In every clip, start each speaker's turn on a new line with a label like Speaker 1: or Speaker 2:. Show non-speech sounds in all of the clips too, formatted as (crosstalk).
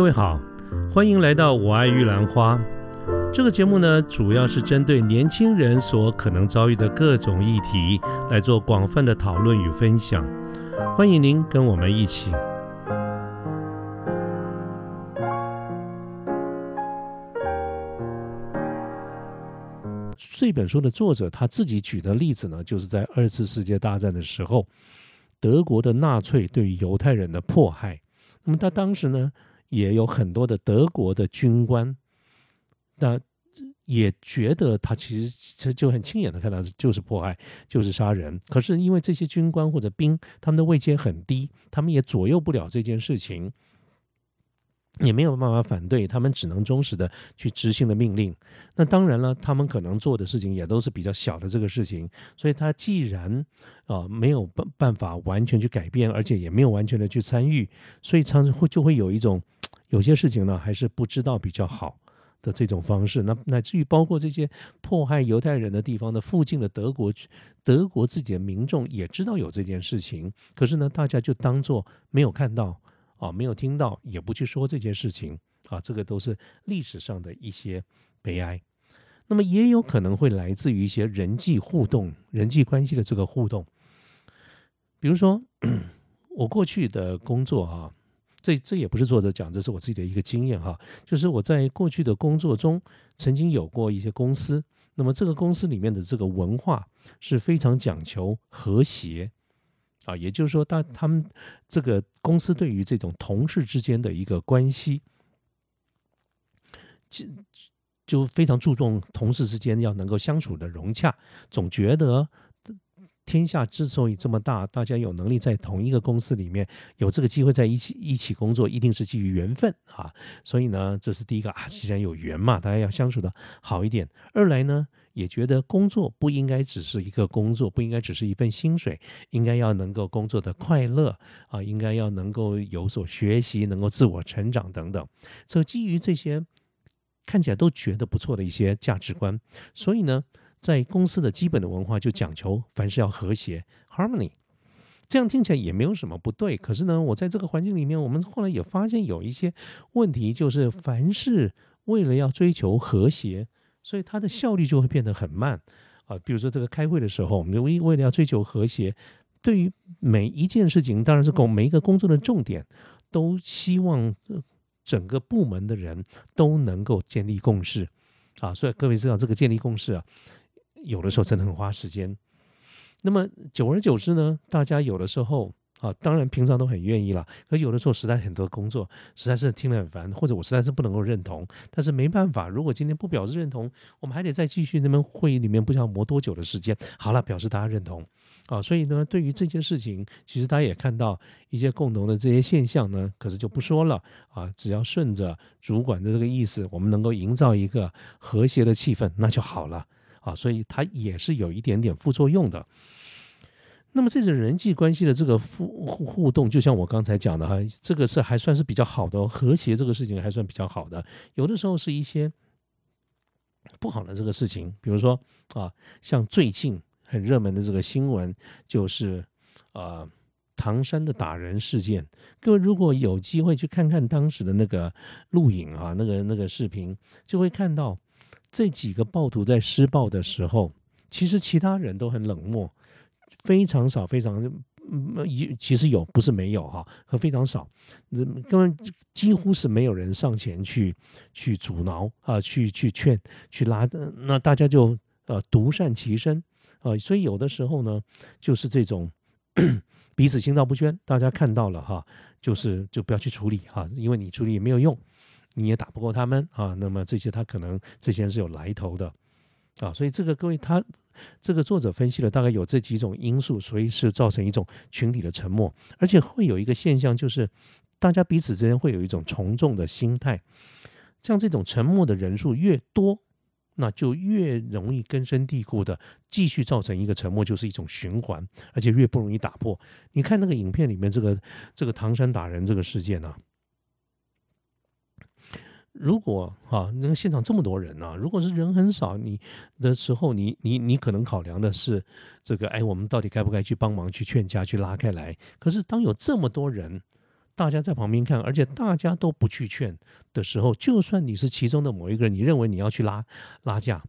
Speaker 1: 各位好，欢迎来到我爱玉兰花。这个节目呢，主要是针对年轻人所可能遭遇的各种议题来做广泛的讨论与分享。欢迎您跟我们一起。这本书的作者他自己举的例子呢，就是在二次世界大战的时候，德国的纳粹对于犹太人的迫害。那么他当时呢，也有很多的德国的军官，那也觉得他其实就很亲眼的看到就是迫害，就是杀人。可是因为这些军官或者兵，他们的位阶很低，他们也左右不了这件事情。也没有办法反对，他们只能忠实的去执行的命令。那当然了，他们可能做的事情也都是比较小的这个事情。所以他既然啊没有办办法完全去改变，而且也没有完全的去参与，所以常常会就会有一种有些事情呢还是不知道比较好的这种方式。那乃至于包括这些迫害犹太人的地方的附近的德国，德国自己的民众也知道有这件事情，可是呢，大家就当做没有看到。啊，没有听到，也不去说这件事情啊，这个都是历史上的一些悲哀。那么也有可能会来自于一些人际互动、人际关系的这个互动。比如说，(clears throat) 我过去的工作哈，这这也不是作者讲，这是我自己的一个经验哈，就是我在过去的工作中曾经有过一些公司，那么这个公司里面的这个文化是非常讲求和谐。啊，也就是说，他他们这个公司对于这种同事之间的一个关系，就就非常注重同事之间要能够相处的融洽，总觉得。天下之所以这么大，大家有能力在同一个公司里面有这个机会在一起一起工作，一定是基于缘分啊。所以呢，这是第一个啊，既然有缘嘛，大家要相处的好一点。二来呢，也觉得工作不应该只是一个工作，不应该只是一份薪水，应该要能够工作的快乐啊，应该要能够有所学习，能够自我成长等等。所以基于这些看起来都觉得不错的一些价值观，所以呢。在公司的基本的文化就讲求凡事要和谐 （harmony），这样听起来也没有什么不对。可是呢，我在这个环境里面，我们后来也发现有一些问题，就是凡事为了要追求和谐，所以它的效率就会变得很慢啊。比如说这个开会的时候，我们为为了要追求和谐，对于每一件事情，当然是工每一个工作的重点，都希望整个部门的人都能够建立共识啊。所以各位知道这个建立共识啊。有的时候真的很花时间，那么久而久之呢，大家有的时候啊，当然平常都很愿意了，可有的时候实在很多工作实在是听得很烦，或者我实在是不能够认同，但是没办法，如果今天不表示认同，我们还得再继续那边会议里面不知道磨多久的时间。好了，表示大家认同啊，所以呢，对于这件事情，其实大家也看到一些共同的这些现象呢，可是就不说了啊，只要顺着主管的这个意思，我们能够营造一个和谐的气氛，那就好了。啊，所以它也是有一点点副作用的。那么这种人际关系的这个互互互动，就像我刚才讲的哈，这个是还算是比较好的和谐，这个事情还算比较好的。有的时候是一些不好的这个事情，比如说啊，像最近很热门的这个新闻，就是呃唐山的打人事件。各位如果有机会去看看当时的那个录影啊，那个那个视频，就会看到。这几个暴徒在施暴的时候，其实其他人都很冷漠，非常少，非常嗯一其实有不是没有哈，和非常少，根本几乎是没有人上前去去阻挠啊，去去劝去拉，那大家就呃独善其身啊，所以有的时候呢，就是这种彼此心照不宣，大家看到了哈，就是就不要去处理哈，因为你处理也没有用。你也打不过他们啊，那么这些他可能这些人是有来头的啊，所以这个各位他这个作者分析了大概有这几种因素，所以是造成一种群体的沉默，而且会有一个现象，就是大家彼此之间会有一种从众的心态，像这种沉默的人数越多，那就越容易根深蒂固的继续造成一个沉默，就是一种循环，而且越不容易打破。你看那个影片里面这个这个唐山打人这个事件呢？如果哈那个现场这么多人呢，如果是人很少，你的时候，你你你可能考量的是这个，哎，我们到底该不该去帮忙去劝架去拉开来？可是当有这么多人，大家在旁边看，而且大家都不去劝的时候，就算你是其中的某一个人，你认为你要去拉拉架，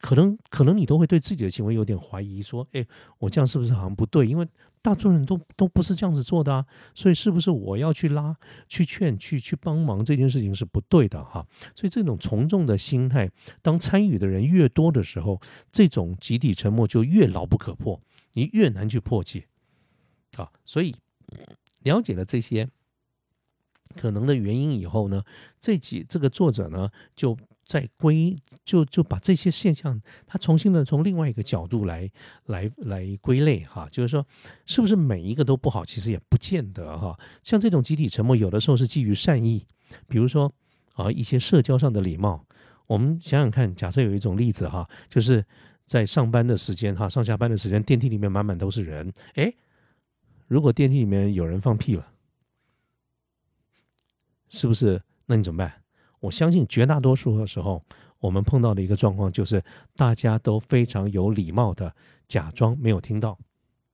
Speaker 1: 可能可能你都会对自己的行为有点怀疑，说，哎，我这样是不是好像不对？因为大多数人都都不是这样子做的啊，所以是不是我要去拉、去劝、去去帮忙这件事情是不对的哈？所以这种从众的心态，当参与的人越多的时候，这种集体沉默就越牢不可破，你越难去破解啊。所以了解了这些可能的原因以后呢，这几这个作者呢就。在归就就把这些现象，他重新的从另外一个角度来来来归类哈，就是说，是不是每一个都不好？其实也不见得哈。像这种集体沉默，有的时候是基于善意，比如说啊一些社交上的礼貌。我们想想看，假设有一种例子哈，就是在上班的时间哈，上下班的时间，电梯里面满满都是人，哎，如果电梯里面有人放屁了，是不是？那你怎么办？我相信绝大多数的时候，我们碰到的一个状况就是大家都非常有礼貌的假装没有听到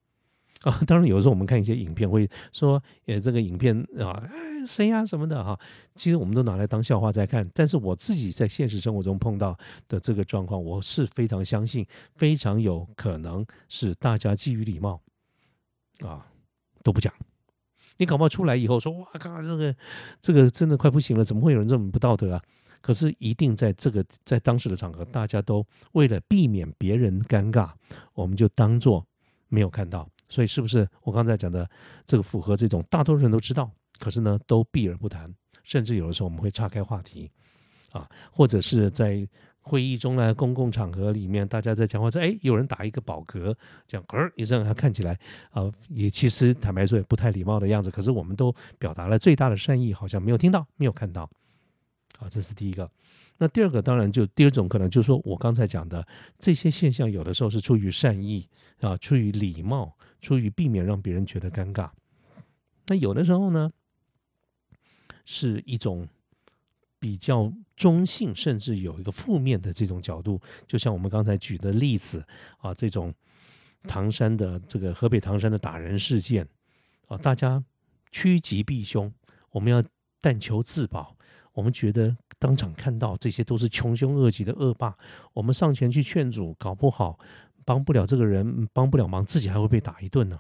Speaker 1: (laughs) 啊。当然，有时候我们看一些影片会说，呃，这个影片啊，谁呀什么的哈，其实我们都拿来当笑话在看。但是我自己在现实生活中碰到的这个状况，我是非常相信，非常有可能是大家基于礼貌啊都不讲。你搞不好出来以后说哇，刚刚这个这个真的快不行了，怎么会有人这么不道德啊？可是一定在这个在当时的场合，大家都为了避免别人尴尬，我们就当做没有看到。所以是不是我刚才讲的这个符合这种大多数人都知道，可是呢都避而不谈，甚至有的时候我们会岔开话题啊，或者是在。会议中呢，公共场合里面，大家在讲话说：“哎，有人打一个饱嗝，这样嗝一声，他看起来啊，也其实坦白说也不太礼貌的样子。可是我们都表达了最大的善意，好像没有听到，没有看到。啊，这是第一个。那第二个，当然就第二种可能，就是说我刚才讲的这些现象，有的时候是出于善意啊，出于礼貌，出于避免让别人觉得尴尬。那有的时候呢，是一种。比较中性，甚至有一个负面的这种角度，就像我们刚才举的例子啊，这种唐山的这个河北唐山的打人事件啊，大家趋吉避凶，我们要但求自保。我们觉得当场看到这些都是穷凶恶极的恶霸，我们上前去劝阻，搞不好帮不了这个人，帮不了忙，自己还会被打一顿呢。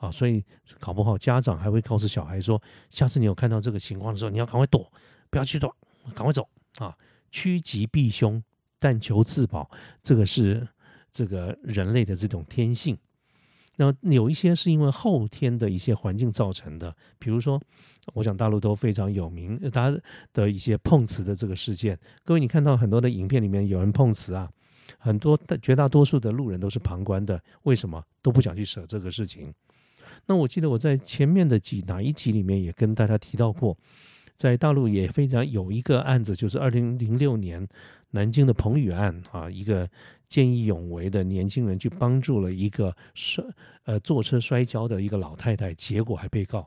Speaker 1: 啊，所以搞不好家长还会告诉小孩说，下次你有看到这个情况的时候，你要赶快躲，不要去躲。赶快走啊！趋吉避凶，但求自保，这个是这个人类的这种天性。那有一些是因为后天的一些环境造成的，比如说，我想大陆都非常有名，大家的一些碰瓷的这个事件。各位，你看到很多的影片里面有人碰瓷啊，很多的绝大多数的路人都是旁观的，为什么都不想去舍这个事情？那我记得我在前面的几哪一集里面也跟大家提到过。在大陆也非常有一个案子，就是二零零六年南京的彭宇案啊，一个见义勇为的年轻人去帮助了一个摔呃坐车摔跤的一个老太太，结果还被告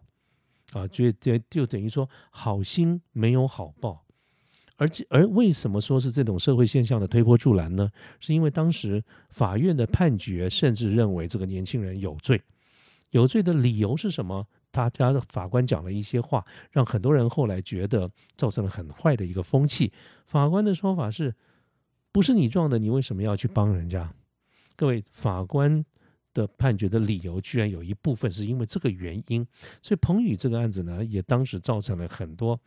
Speaker 1: 啊，就就就等于说好心没有好报，而且而为什么说是这种社会现象的推波助澜呢？是因为当时法院的判决甚至认为这个年轻人有罪，有罪的理由是什么？大家的法官讲了一些话，让很多人后来觉得造成了很坏的一个风气。法官的说法是：不是你撞的，你为什么要去帮人家？各位，法官的判决的理由居然有一部分是因为这个原因。所以彭宇这个案子呢，也当时造成了很多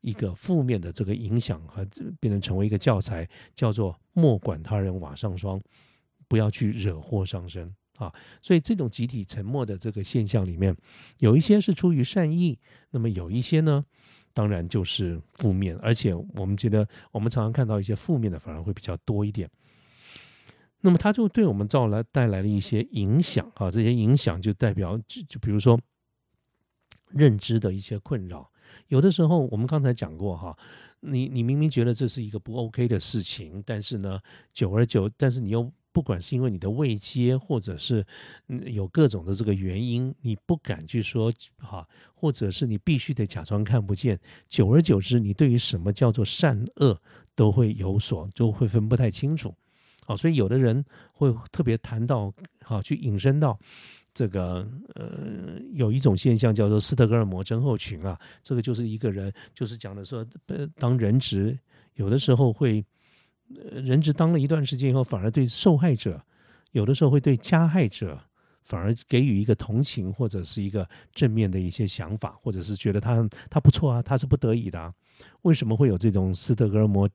Speaker 1: 一个负面的这个影响，和变成成为一个教材，叫做莫管他人瓦上霜，不要去惹祸上身。啊，所以这种集体沉默的这个现象里面，有一些是出于善意，那么有一些呢，当然就是负面，而且我们觉得我们常常看到一些负面的反而会比较多一点。那么它就对我们造来带来了一些影响啊，这些影响就代表就就比如说认知的一些困扰，有的时候我们刚才讲过哈，你你明明觉得这是一个不 OK 的事情，但是呢，久而久，但是你又。不管是因为你的未接，或者是有各种的这个原因，你不敢去说哈，或者是你必须得假装看不见。久而久之，你对于什么叫做善恶都会有所，就会分不太清楚。好，所以有的人会特别谈到，好去引申到这个呃，有一种现象叫做斯德哥尔摩症候群啊，这个就是一个人，就是讲的说，呃，当人质有的时候会，人质当了一段时间以后，反而对受害者，有的时候会对加害者，反而给予一个同情或者是一个正面的一些想法，或者是觉得他他不错啊，他是不得已的啊。为什么会有这种斯德哥尔摩？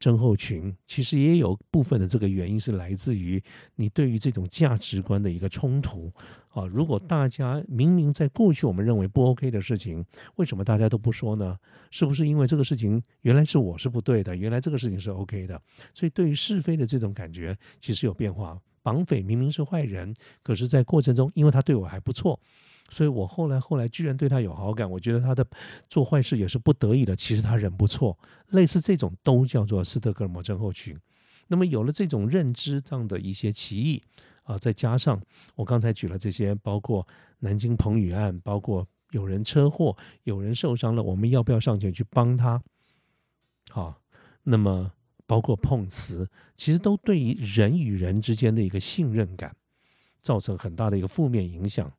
Speaker 1: 症候群其实也有部分的这个原因是来自于你对于这种价值观的一个冲突啊。如果大家明明在过去我们认为不 OK 的事情，为什么大家都不说呢？是不是因为这个事情原来是我是不对的，原来这个事情是 OK 的？所以对于是非的这种感觉其实有变化。绑匪明明是坏人，可是在过程中因为他对我还不错。所以我后来后来居然对他有好感，我觉得他的做坏事也是不得已的。其实他人不错，类似这种都叫做斯德哥尔摩症候群。那么有了这种认知这样的一些歧义啊，再加上我刚才举了这些，包括南京彭宇案，包括有人车祸，有人受伤了，我们要不要上前去帮他？好，那么包括碰瓷，其实都对于人与人之间的一个信任感造成很大的一个负面影响。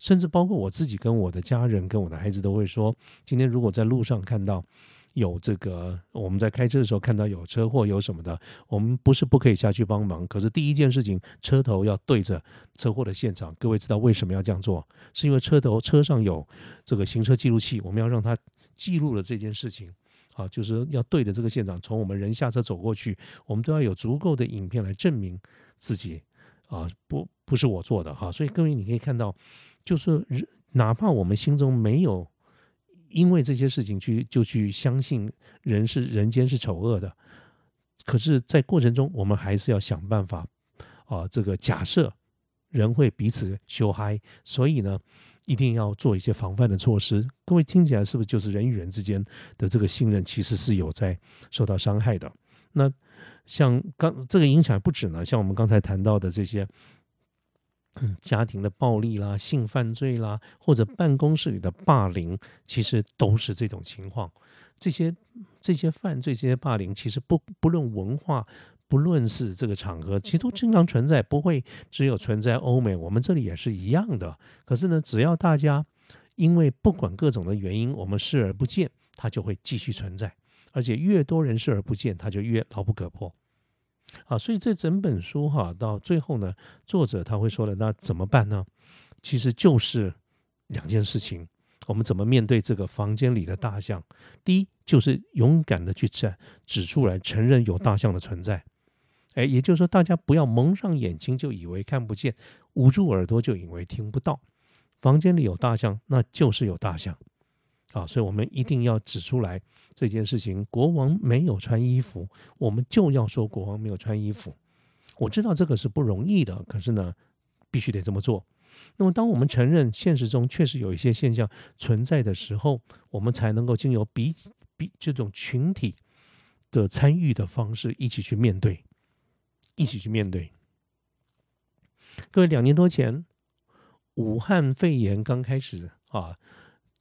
Speaker 1: 甚至包括我自己跟我的家人、跟我的孩子都会说：今天如果在路上看到有这个，我们在开车的时候看到有车祸有什么的，我们不是不可以下去帮忙。可是第一件事情，车头要对着车祸的现场。各位知道为什么要这样做？是因为车头车上有这个行车记录器，我们要让它记录了这件事情。啊，就是要对着这个现场，从我们人下车走过去，我们都要有足够的影片来证明自己啊，不不是我做的哈。所以各位你可以看到。就是哪怕我们心中没有因为这些事情去就去相信人是人间是丑恶的，可是，在过程中我们还是要想办法啊。这个假设人会彼此羞嗨，所以呢，一定要做一些防范的措施。各位听起来是不是就是人与人之间的这个信任其实是有在受到伤害的？那像刚这个影响不止呢，像我们刚才谈到的这些。家庭的暴力啦、性犯罪啦，或者办公室里的霸凌，其实都是这种情况。这些这些犯罪、这些霸凌，其实不不论文化，不论是这个场合，其实都经常存在，不会只有存在欧美，我们这里也是一样的。可是呢，只要大家因为不管各种的原因，我们视而不见，它就会继续存在，而且越多人视而不见，它就越牢不可破。啊，所以这整本书哈，到最后呢，作者他会说的，那怎么办呢？其实就是两件事情，我们怎么面对这个房间里的大象？第一，就是勇敢的去站指出来，承认有大象的存在。哎，也就是说，大家不要蒙上眼睛就以为看不见，捂住耳朵就以为听不到。房间里有大象，那就是有大象。啊，所以我们一定要指出来这件事情。国王没有穿衣服，我们就要说国王没有穿衣服。我知道这个是不容易的，可是呢，必须得这么做。那么，当我们承认现实中确实有一些现象存在的时候，我们才能够经由彼此、彼这种群体的参与的方式，一起去面对，一起去面对。各位，两年多前，武汉肺炎刚开始啊。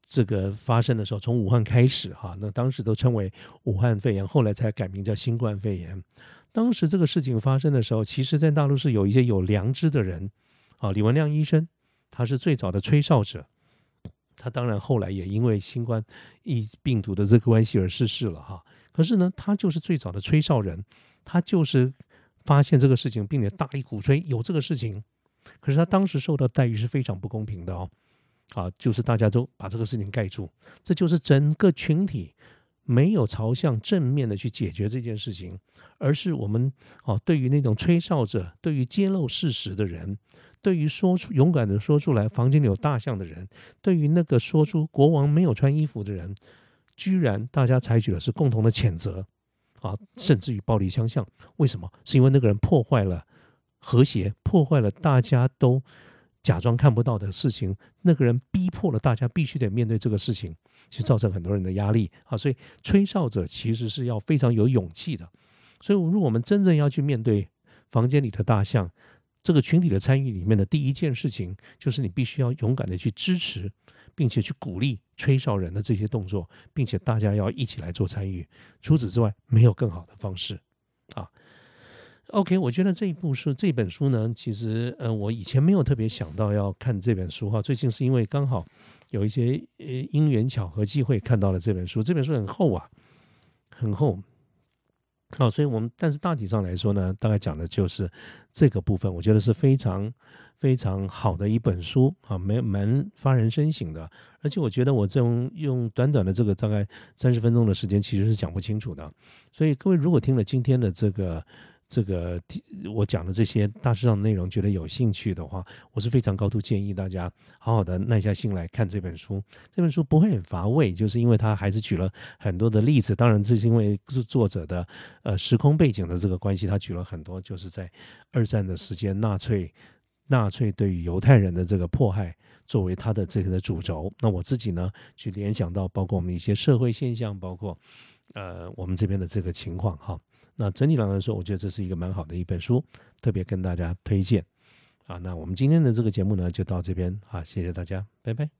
Speaker 1: 这个发生的时候，从武汉开始哈，那当时都称为武汉肺炎，后来才改名叫新冠肺炎。当时这个事情发生的时候，其实在大陆是有一些有良知的人啊，李文亮医生，他是最早的吹哨者，他当然后来也因为新冠疫病毒的这个关系而逝世了哈。可是呢，他就是最早的吹哨人，他就是发现这个事情，并且大力鼓吹有这个事情。可是他当时受到待遇是非常不公平的哦。啊，就是大家都把这个事情盖住，这就是整个群体没有朝向正面的去解决这件事情，而是我们啊，对于那种吹哨者，对于揭露事实的人，对于说出勇敢的说出来房间里有大象的人，对于那个说出国王没有穿衣服的人，居然大家采取的是共同的谴责啊，甚至于暴力相向。为什么？是因为那个人破坏了和谐，破坏了大家都。假装看不到的事情，那个人逼迫了大家必须得面对这个事情，去造成很多人的压力啊。所以吹哨者其实是要非常有勇气的。所以，如果我们真正要去面对房间里的大象，这个群体的参与里面的第一件事情，就是你必须要勇敢的去支持，并且去鼓励吹哨人的这些动作，并且大家要一起来做参与。除此之外，没有更好的方式啊。OK，我觉得这一部书这本书呢，其实呃，我以前没有特别想到要看这本书哈。最近是因为刚好有一些呃因缘巧合机会看到了这本书，这本书很厚啊，很厚。好，所以我们但是大体上来说呢，大概讲的就是这个部分，我觉得是非常非常好的一本书啊，蛮蛮发人深省的。而且我觉得我这种用短短的这个大概三十分钟的时间，其实是讲不清楚的。所以各位如果听了今天的这个。这个我讲的这些大致上内容，觉得有兴趣的话，我是非常高度建议大家好好的耐下心来看这本书。这本书不会很乏味，就是因为它还是举了很多的例子。当然，这是因为作者的呃时空背景的这个关系，他举了很多就是在二战的时间，纳粹纳粹对于犹太人的这个迫害作为他的这个的主轴。那我自己呢，去联想到包括我们一些社会现象，包括呃我们这边的这个情况哈。那整体上来说，我觉得这是一个蛮好的一本书，特别跟大家推荐。啊，那我们今天的这个节目呢，就到这边啊，谢谢大家，拜拜。